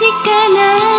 ठिकाना